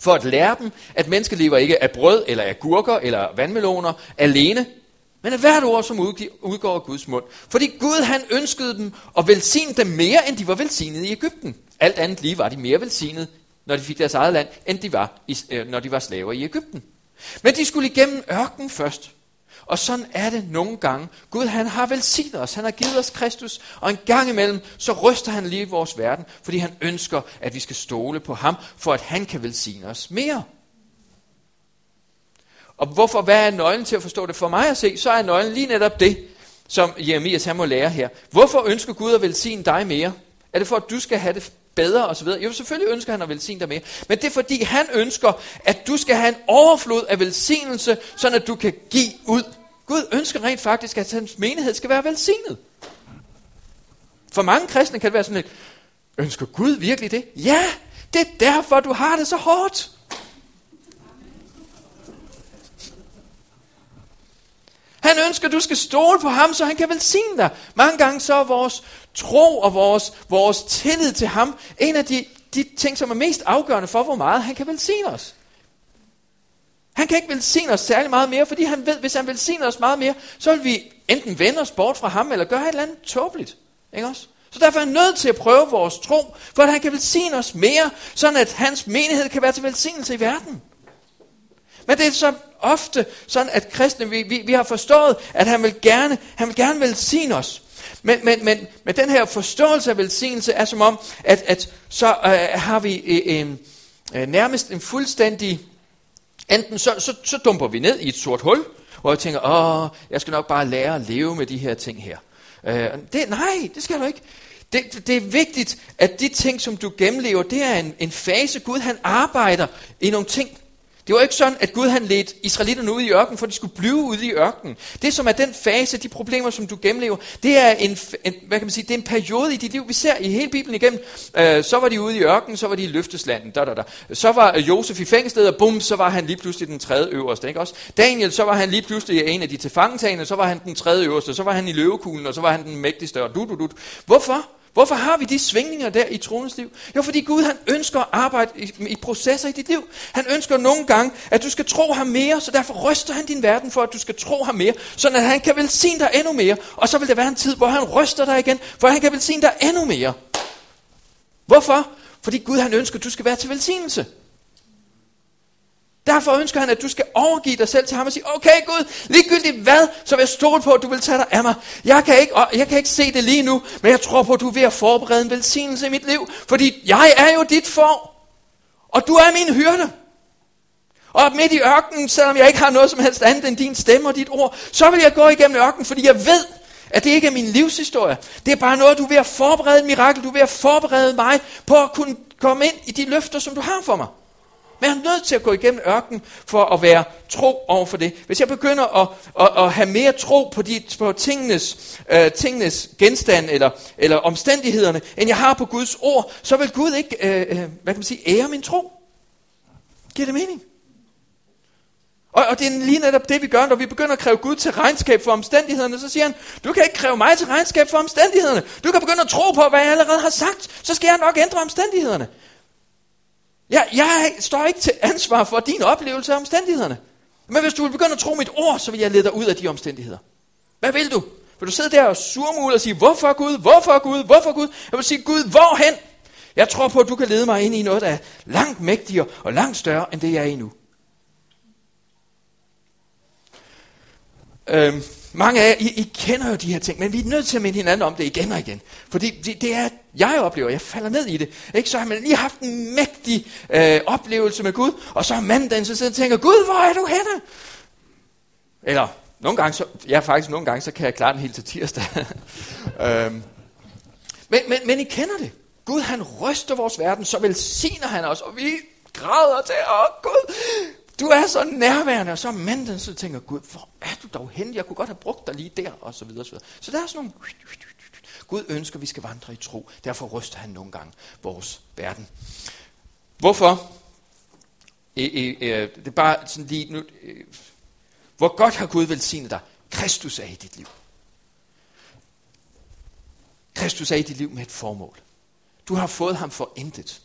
For at lære dem, at mennesker lever ikke af brød, eller af gurker, eller vandmeloner alene, men af hvert ord, som udgår af Guds mund. Fordi Gud han ønskede dem at velsigne dem mere, end de var velsignet i Ægypten. Alt andet lige var de mere velsignet, når de fik deres eget land, end de var, øh, når de var slaver i Ægypten. Men de skulle igennem ørken først. Og sådan er det nogle gange. Gud han har velsignet os, han har givet os Kristus, og en gang imellem, så ryster han lige vores verden, fordi han ønsker, at vi skal stole på ham, for at han kan velsigne os mere. Og hvorfor, hvad er nøglen til at forstå det? For mig at se, så er nøglen lige netop det, som Jeremias han må lære her. Hvorfor ønsker Gud at velsigne dig mere? Er det for, at du skal have det bedre osv.? Jo, selvfølgelig ønsker han at velsigne dig mere. Men det er fordi, han ønsker, at du skal have en overflod af velsignelse, så at du kan give ud. Gud ønsker rent faktisk, at hans menighed skal være velsignet. For mange kristne kan det være sådan lidt, ønsker Gud virkelig det? Ja, det er derfor, du har det så hårdt. Han ønsker, at du skal stole på ham, så han kan velsigne dig. Mange gange så er vores tro og vores, vores tillid til ham en af de, de ting, som er mest afgørende for, hvor meget han kan velsigne os. Han kan ikke velsigne os særlig meget mere, fordi han ved, hvis han velsigner os meget mere, så vil vi enten vende os bort fra ham, eller gøre et eller andet tåbeligt. Ikke også? Så derfor er han nødt til at prøve vores tro, for at han kan velsigne os mere, sådan at hans menighed kan være til velsignelse i verden. Men det er så ofte sådan, at kristne, vi, vi, vi har forstået, at han vil gerne, han vil gerne velsigne os. Men, men, men, men den her forståelse af velsignelse er som om, at, at så øh, har vi øh, øh, øh nærmest en fuldstændig, enten så, så, så dumper vi ned i et sort hul, hvor jeg tænker, åh, jeg skal nok bare lære at leve med de her ting her. Øh, det, nej, det skal du ikke. Det, det er vigtigt, at de ting, som du gennemlever, det er en, en fase. Gud han arbejder i nogle ting, det var ikke sådan, at Gud han ledte israelitterne ud i ørkenen, for de skulle blive ude i ørkenen. Det som er den fase, de problemer, som du gennemlever, det er en, en, hvad kan man sige, det er en periode i dit liv. Vi ser i hele Bibelen igennem, øh, så var de ude i ørkenen, så var de i løfteslanden, da, da, da. Så var øh, Josef i fængslet, og bum, så var han lige pludselig den tredje øverste. Ikke også? Daniel, så var han lige pludselig en af de tilfangetagende, så var han den tredje øverste, så var han i løvekuglen, og så var han den mægtigste, og du, du, du. Hvorfor? Hvorfor har vi de svingninger der i troens liv? Jo, fordi Gud han ønsker at arbejde i, i processer i dit liv. Han ønsker nogle gange, at du skal tro ham mere, så derfor ryster han din verden for, at du skal tro ham mere, så at han kan velsigne dig endnu mere. Og så vil der være en tid, hvor han ryster dig igen, for han kan velsigne dig endnu mere. Hvorfor? Fordi Gud han ønsker, at du skal være til velsignelse. Derfor ønsker han, at du skal overgive dig selv til ham og sige, okay Gud, ligegyldigt hvad, så vil jeg stole på, at du vil tage dig af mig. Jeg kan, ikke, jeg kan ikke se det lige nu, men jeg tror på, at du er ved at forberede en velsignelse i mit liv, fordi jeg er jo dit for, og du er min hyrde. Og midt i ørkenen, selvom jeg ikke har noget som helst andet end din stemme og dit ord, så vil jeg gå igennem ørkenen, fordi jeg ved, at det ikke er min livshistorie. Det er bare noget, du er ved at forberede et mirakel. Du er ved at forberede mig på at kunne komme ind i de løfter, som du har for mig. Men jeg er nødt til at gå igennem ørken for at være tro over for det. Hvis jeg begynder at, at, at have mere tro på, de, på tingenes, øh, tingenes genstand eller, eller omstændighederne, end jeg har på Guds ord, så vil Gud ikke øh, øh, hvad kan man sige, ære min tro. Giver det mening? Og, og det er lige netop det, vi gør, når vi begynder at kræve Gud til regnskab for omstændighederne. Så siger han, du kan ikke kræve mig til regnskab for omstændighederne. Du kan begynde at tro på, hvad jeg allerede har sagt. Så skal jeg nok ændre omstændighederne. Jeg, jeg står ikke til ansvar for din oplevelse af omstændighederne. Men hvis du vil begynde at tro mit ord, så vil jeg lede dig ud af de omstændigheder. Hvad vil du? Vil du sidde der og surmule og sige, hvorfor Gud, hvorfor Gud, hvorfor Gud? Jeg vil sige, Gud, hvorhen? Jeg tror på, at du kan lede mig ind i noget, der er langt mægtigere og langt større, end det jeg er i nu. Øhm, mange af jer, I, I kender jo de her ting, men vi er nødt til at minde hinanden om det igen og igen. Fordi det, det er, jeg oplever, jeg falder ned i det. Ikke? Så har man lige haft en mægtig øh, oplevelse med Gud, og så er mandagen så sidder og tænker, Gud, hvor er du henne? Eller nogle gange, så, ja faktisk nogle gange, så kan jeg klare den helt til tirsdag. øhm, men, men, men I kender det. Gud han ryster vores verden, så velsigner han os, og vi græder til, åh Gud, du er så nærværende, og så er manden, så tænker Gud, hvor er du dog henne? Jeg kunne godt have brugt dig lige der, og så videre. Så, videre. så der er sådan nogle... Gud ønsker, at vi skal vandre i tro. Derfor ryster han nogle gange vores verden. Hvorfor? E, e, e, det er bare sådan lige nu. E, hvor godt har Gud velsignet dig? Kristus er i dit liv. Kristus er i dit liv med et formål. Du har fået ham for intet.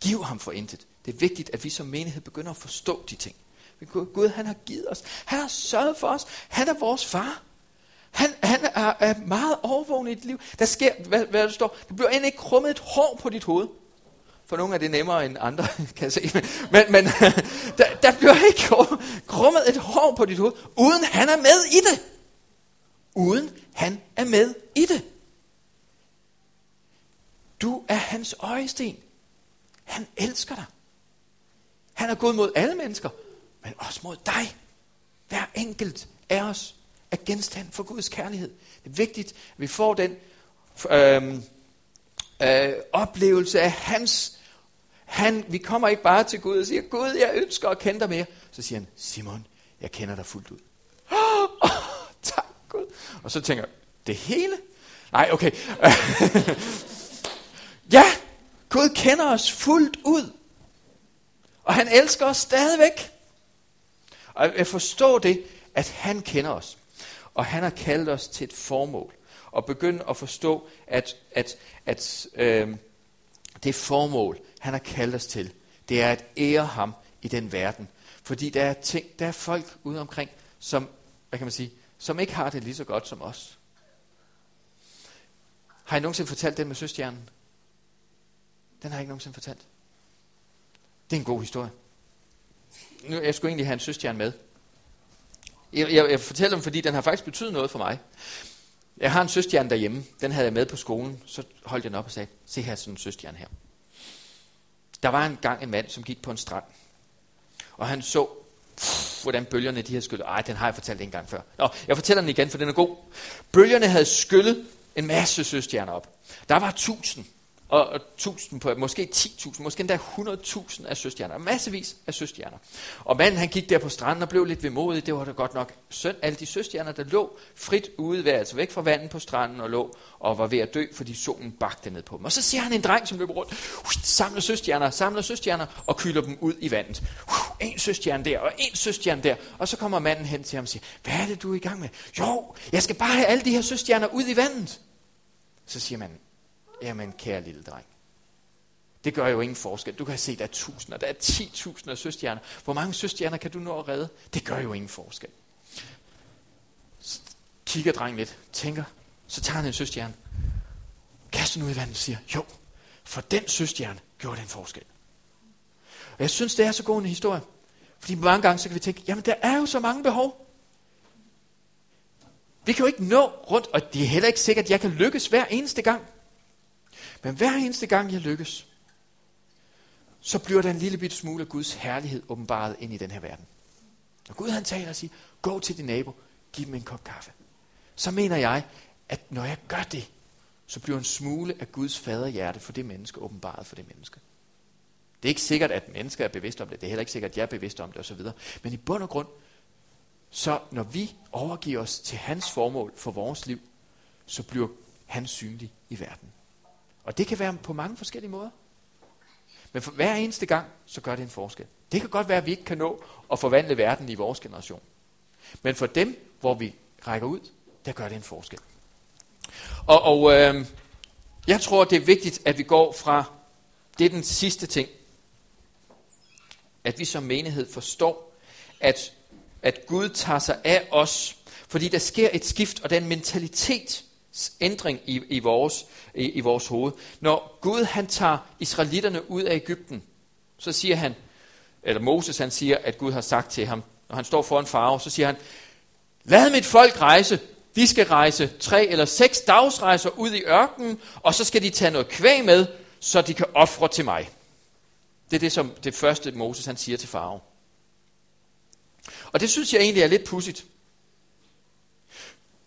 Giv ham for intet. Det er vigtigt, at vi som menighed begynder at forstå de ting. Gud, han har givet os. Han har sørget for os. Han er vores far. Han, han er, er meget overvågen i dit liv. Der sker, hvad, hvad der står, der bliver end ikke krummet et hår på dit hoved. For nogle er det nemmere end andre, kan jeg se. Men, men der, der bliver ikke krummet et hår på dit hoved, uden han er med i det. Uden han er med i det. Du er hans øjesten. Han elsker dig. Han er god mod alle mennesker, men også mod dig. Hver enkelt af os er genstand for Guds kærlighed. Det er vigtigt, at vi får den øh, øh, oplevelse af hans han, vi kommer ikke bare til Gud og siger, Gud, jeg ønsker at kende dig mere. Så siger han, Simon, jeg kender dig fuldt ud. Oh, tak Gud. Og så tænker jeg, det hele? Nej, okay. ja, Gud kender os fuldt ud. Og han elsker os stadigvæk. Og jeg forstår det, at han kender os. Og han har kaldt os til et formål. Og begynde at forstå, at, at, at øh, det formål, han har kaldt os til, det er at ære ham i den verden. Fordi der er, ting, der er folk ude omkring, som, hvad kan man sige, som ikke har det lige så godt som os. Har I nogensinde fortalt den med søstjernen? Den har jeg ikke nogensinde fortalt. Det er en god historie. Nu, jeg skulle egentlig have en søstjerne med. Jeg, jeg, jeg fortæller dem, fordi den har faktisk betydet noget for mig. Jeg har en søstjerne derhjemme. Den havde jeg med på skolen. Så holdt jeg den op og sagde, se her sådan en søstjerne her. Der var en gang en mand, som gik på en strand. Og han så, pff, hvordan bølgerne de havde skyllet. Ej, den har jeg fortalt en gang før. Nå, jeg fortæller den igen, for den er god. Bølgerne havde skyllet en masse søstjerner op. Der var tusind og, og tusind på, måske 10.000, måske endda 100.000 af søstjerner, massevis af søstjerner. Og manden han gik der på stranden og blev lidt vemodig, det var da godt nok synd. Alle de søstjerner, der lå frit ude var altså væk fra vandet på stranden og lå og var ved at dø, fordi solen bagte ned på dem. Og så ser han en dreng, som løber rundt, samler søstjerner, samler søstjerner og kyler dem ud i vandet. En søstjerne der, og en søstjerne der. Og så kommer manden hen til ham og siger, hvad er det, du er i gang med? Jo, jeg skal bare have alle de her søstjerner ud i vandet. Så siger manden, Jamen, kære lille dreng. Det gør jo ingen forskel. Du kan se, der er tusinder, der er 10.000 af søstjerner. Hvor mange søstjerner kan du nå at redde? Det gør jo ingen forskel. Så kigger drengen lidt, tænker, så tager han en søstjerne, kaster den ud i vandet og siger, jo, for den søstjerne gjorde det en forskel. Og jeg synes, det er så god en historie. Fordi mange gange så kan vi tænke, jamen der er jo så mange behov. Vi kan jo ikke nå rundt, og det er heller ikke sikkert, at jeg kan lykkes hver eneste gang. Men hver eneste gang jeg lykkes, så bliver der en lille bit smule af Guds herlighed åbenbaret ind i den her verden. Når Gud han taler og siger, gå til din nabo, giv dem en kop kaffe. Så mener jeg, at når jeg gør det, så bliver en smule af Guds faderhjerte for det menneske åbenbaret for det menneske. Det er ikke sikkert, at mennesker er bevidste om det. Det er heller ikke sikkert, at jeg er bevidst om det osv. Men i bund og grund, så når vi overgiver os til hans formål for vores liv, så bliver han synlig i verden. Og det kan være på mange forskellige måder. Men for hver eneste gang, så gør det en forskel. Det kan godt være, at vi ikke kan nå at forvandle verden i vores generation. Men for dem, hvor vi rækker ud, der gør det en forskel. Og, og øh, jeg tror, det er vigtigt, at vi går fra, det er den sidste ting, at vi som menighed forstår, at, at Gud tager sig af os, fordi der sker et skift, og den mentalitet, ændring i, i, vores, i, i vores hoved. Når Gud han tager israelitterne ud af Ægypten, så siger han, eller Moses han siger, at Gud har sagt til ham, når han står foran farve, så siger han, lad mit folk rejse, de skal rejse tre eller seks dagsrejser ud i ørkenen, og så skal de tage noget kvæg med, så de kan ofre til mig. Det er det, som det første Moses han siger til farve. Og det synes jeg egentlig er lidt pudsigt.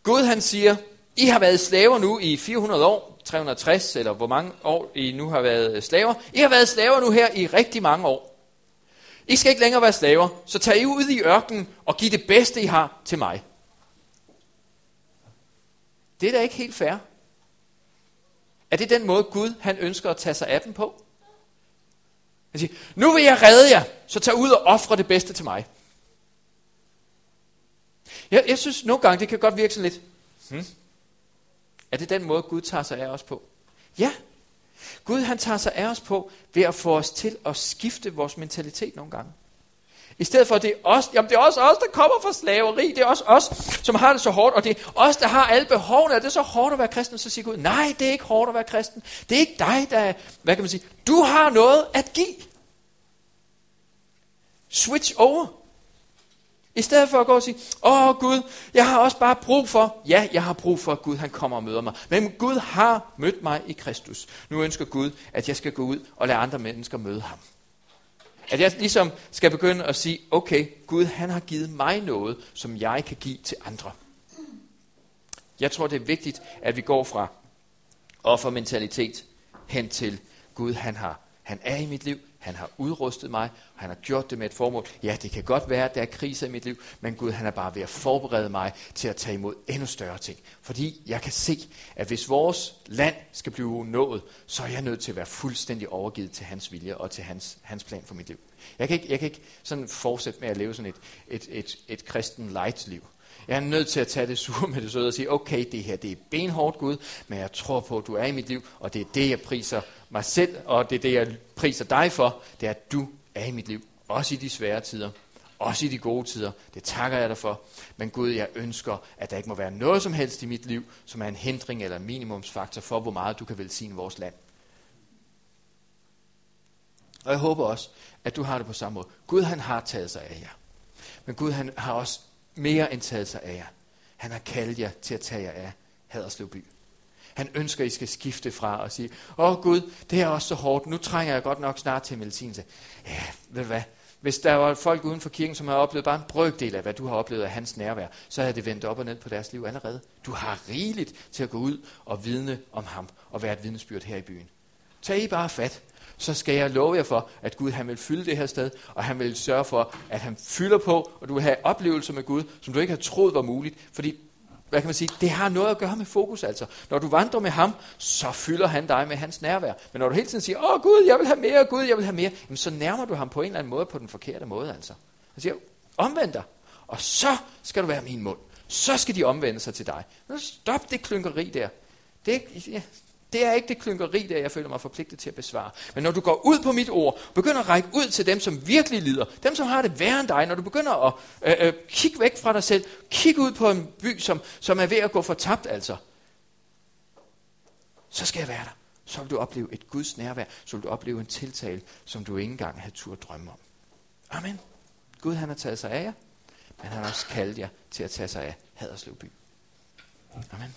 Gud han siger, i har været slaver nu i 400 år, 360 eller hvor mange år I nu har været slaver. I har været slaver nu her i rigtig mange år. I skal ikke længere være slaver, så tag I ud i ørkenen og giv det bedste, I har til mig. Det er da ikke helt fair. Er det den måde, Gud han ønsker at tage sig af dem på? Han siger, nu vil jeg redde jer, så tag ud og ofre det bedste til mig. Jeg, jeg synes nogle gange, det kan godt virke sådan lidt, hmm, er det den måde, Gud tager sig af os på? Ja. Gud han tager sig af os på ved at få os til at skifte vores mentalitet nogle gange. I stedet for, at det er os, jamen det er også os, der kommer fra slaveri, det er også os, som har det så hårdt, og det er os, der har alle behovene, er det så hårdt at være kristen? Så siger Gud, nej, det er ikke hårdt at være kristen. Det er ikke dig, der er, hvad kan man sige, du har noget at give. Switch over. I stedet for at gå og sige, åh Gud, jeg har også bare brug for, ja, jeg har brug for, at Gud han kommer og møder mig. Men Gud har mødt mig i Kristus. Nu ønsker Gud, at jeg skal gå ud og lade andre mennesker møde ham. At jeg ligesom skal begynde at sige, okay, Gud han har givet mig noget, som jeg kan give til andre. Jeg tror, det er vigtigt, at vi går fra offermentalitet hen til Gud, han har han er i mit liv, han har udrustet mig, og han har gjort det med et formål. Ja, det kan godt være, at der er kriser i mit liv, men Gud han er bare ved at forberede mig til at tage imod endnu større ting. Fordi jeg kan se, at hvis vores land skal blive nået, så er jeg nødt til at være fuldstændig overgivet til hans vilje og til hans, hans plan for mit liv. Jeg kan ikke, jeg kan ikke sådan fortsætte med at leve sådan et, et, et, et kristen light liv. Jeg er nødt til at tage det sure med det søde og sige, okay, det her det er benhårdt Gud, men jeg tror på, at du er i mit liv, og det er det, jeg priser mig selv, og det er det, jeg priser dig for, det er, at du er i mit liv, også i de svære tider, også i de gode tider. Det takker jeg dig for. Men Gud, jeg ønsker, at der ikke må være noget som helst i mit liv, som er en hindring eller minimumsfaktor for, hvor meget du kan velsigne vores land. Og jeg håber også, at du har det på samme måde. Gud han har taget sig af jer. Men Gud han har også mere end taget sig af jer. Han har kaldt jer til at tage jer af Haderslev by. Han ønsker, at I skal skifte fra og sige, åh Gud, det er også så hårdt, nu trænger jeg godt nok snart til medicinse. Ja, ved du hvad, hvis der var folk uden for kirken, som har oplevet bare en brøkdel af, hvad du har oplevet af hans nærvær, så havde det vendt op og ned på deres liv allerede. Du har rigeligt til at gå ud og vidne om ham og være et vidnesbyrd her i byen. Tag I bare fat så skal jeg love jer for, at Gud han vil fylde det her sted, og han vil sørge for, at han fylder på, og du vil have oplevelser med Gud, som du ikke har troet var muligt, fordi hvad kan man sige, det har noget at gøre med fokus altså. Når du vandrer med ham, så fylder han dig med hans nærvær. Men når du hele tiden siger, åh Gud, jeg vil have mere, Gud, jeg vil have mere, jamen, så nærmer du ham på en eller anden måde, på den forkerte måde altså. Han siger, omvend dig, og så skal du være min mund. Så skal de omvende sig til dig. Stop det klynkeri der. Det, ja, det er ikke det klynkeri, der jeg føler mig forpligtet til at besvare. Men når du går ud på mit ord, begynder at række ud til dem, som virkelig lider, dem, som har det værre end dig, når du begynder at øh, øh, kigge væk fra dig selv, kigge ud på en by, som, som er ved at gå fortabt altså, så skal jeg være der. Så vil du opleve et Guds nærvær, så vil du opleve en tiltale, som du ikke engang havde tur drømme om. Amen. Gud han har taget sig af jer, men han har også kaldt jer til at tage sig af Haderslev by. Amen.